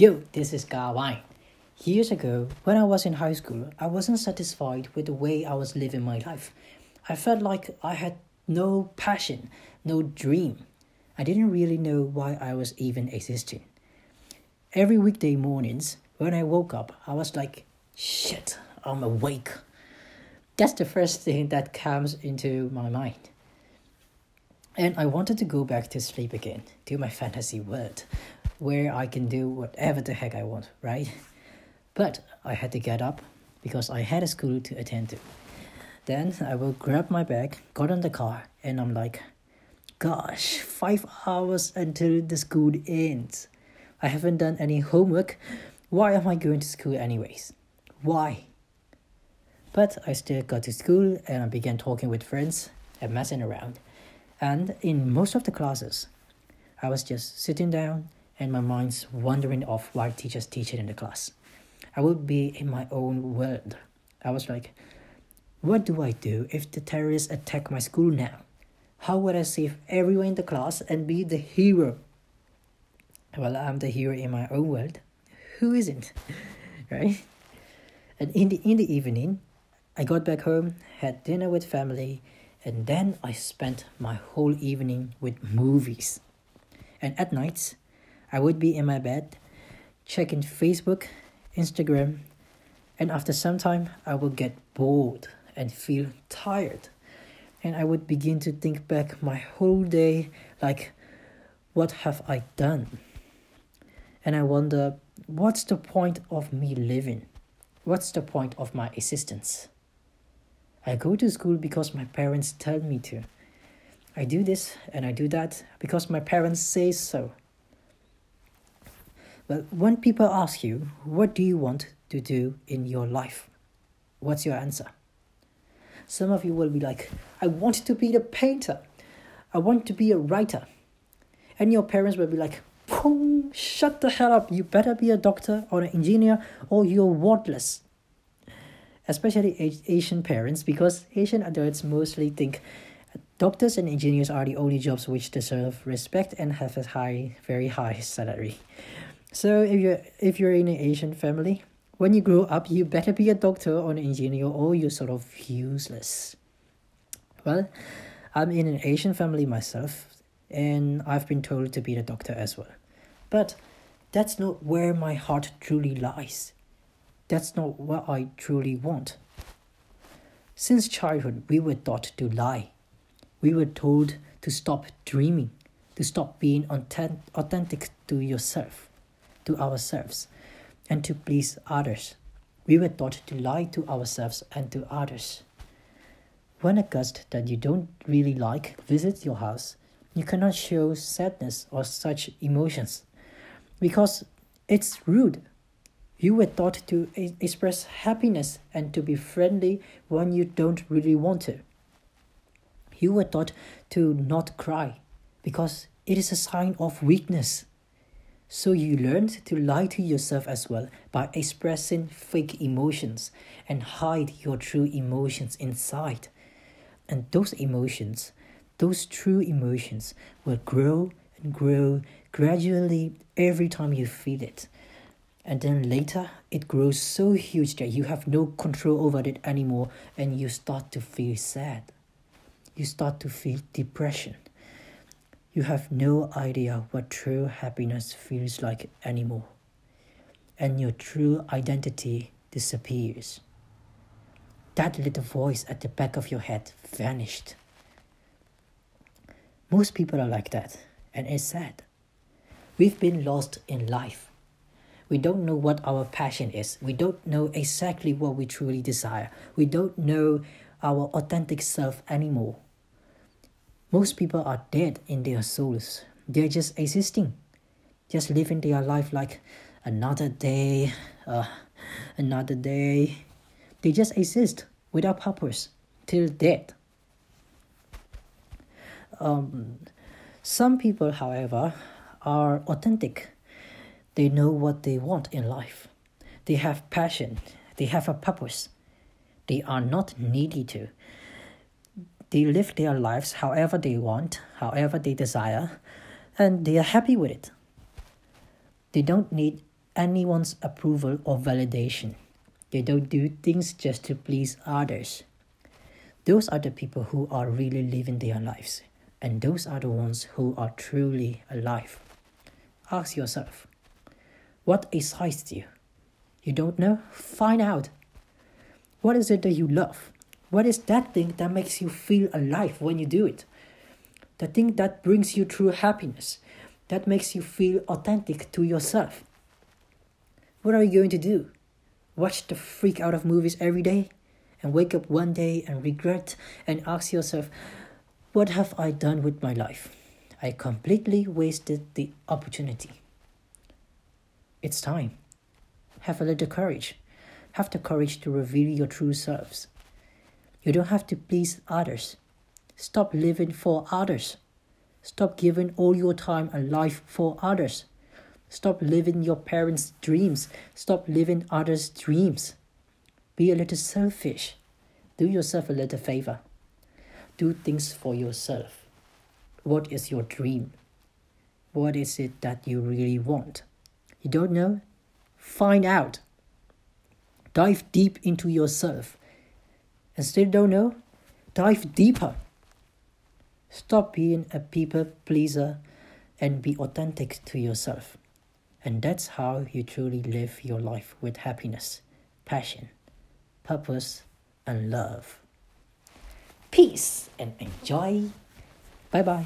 Yo, this is Wine. Years ago, when I was in high school, I wasn't satisfied with the way I was living my life. I felt like I had no passion, no dream. I didn't really know why I was even existing. Every weekday mornings, when I woke up, I was like, shit, I'm awake. That's the first thing that comes into my mind. And I wanted to go back to sleep again, to my fantasy world, where I can do whatever the heck I want, right? But I had to get up because I had a school to attend to. Then I will grab my bag, got on the car, and I'm like, gosh, five hours until the school ends. I haven't done any homework. Why am I going to school anyways? Why? But I still got to school and I began talking with friends and messing around. And in most of the classes, I was just sitting down and my mind's wandering off while teachers teach it in the class. I would be in my own world. I was like, what do I do if the terrorists attack my school now? How would I save everyone in the class and be the hero? Well, I'm the hero in my own world. Who isn't? right? And in the in the evening, I got back home, had dinner with family, and then I spent my whole evening with movies. And at nights, I would be in my bed, checking Facebook, Instagram, and after some time, I would get bored and feel tired. And I would begin to think back my whole day like, what have I done? And I wonder, what's the point of me living? What's the point of my existence? I go to school because my parents tell me to. I do this and I do that because my parents say so. But when people ask you, what do you want to do in your life? What's your answer? Some of you will be like, I want to be a painter. I want to be a writer. And your parents will be like, Boom, shut the hell up. You better be a doctor or an engineer or you're worthless especially Asian parents, because Asian adults mostly think doctors and engineers are the only jobs which deserve respect and have a high, very high salary. So if you're if you're in an Asian family, when you grow up, you better be a doctor or an engineer, or you're sort of useless. Well, I'm in an Asian family myself, and I've been told to be a doctor as well. But that's not where my heart truly lies. That's not what I truly want. Since childhood, we were taught to lie. We were told to stop dreaming, to stop being authentic to yourself, to ourselves, and to please others. We were taught to lie to ourselves and to others. When a guest that you don't really like visits your house, you cannot show sadness or such emotions because it's rude you were taught to express happiness and to be friendly when you don't really want to. You were taught to not cry because it is a sign of weakness. So you learned to lie to yourself as well by expressing fake emotions and hide your true emotions inside. And those emotions, those true emotions, will grow and grow gradually every time you feel it. And then later it grows so huge that you have no control over it anymore and you start to feel sad. You start to feel depression you have no idea what true happiness feels like anymore and your true identity disappears that little voice at the back of your head vanished most people are like that and it's sad we've been lost in life we don't know what our passion is. We don't know exactly what we truly desire. We don't know our authentic self anymore. Most people are dead in their souls. They're just existing, just living their life like another day, uh, another day. They just exist without purpose till death. Um, some people, however, are authentic they know what they want in life. They have passion. They have a purpose. They are not needy to. They live their lives however they want, however they desire, and they are happy with it. They don't need anyone's approval or validation. They don't do things just to please others. Those are the people who are really living their lives, and those are the ones who are truly alive. Ask yourself what excites you? You don't know? Find out. What is it that you love? What is that thing that makes you feel alive when you do it? The thing that brings you true happiness, that makes you feel authentic to yourself. What are you going to do? Watch the freak out of movies every day and wake up one day and regret and ask yourself, what have I done with my life? I completely wasted the opportunity. It's time. Have a little courage. Have the courage to reveal your true selves. You don't have to please others. Stop living for others. Stop giving all your time and life for others. Stop living your parents' dreams. Stop living others' dreams. Be a little selfish. Do yourself a little favor. Do things for yourself. What is your dream? What is it that you really want? You don't know? Find out. Dive deep into yourself. And still don't know? Dive deeper. Stop being a people pleaser and be authentic to yourself. And that's how you truly live your life with happiness, passion, purpose, and love. Peace and enjoy. Bye bye.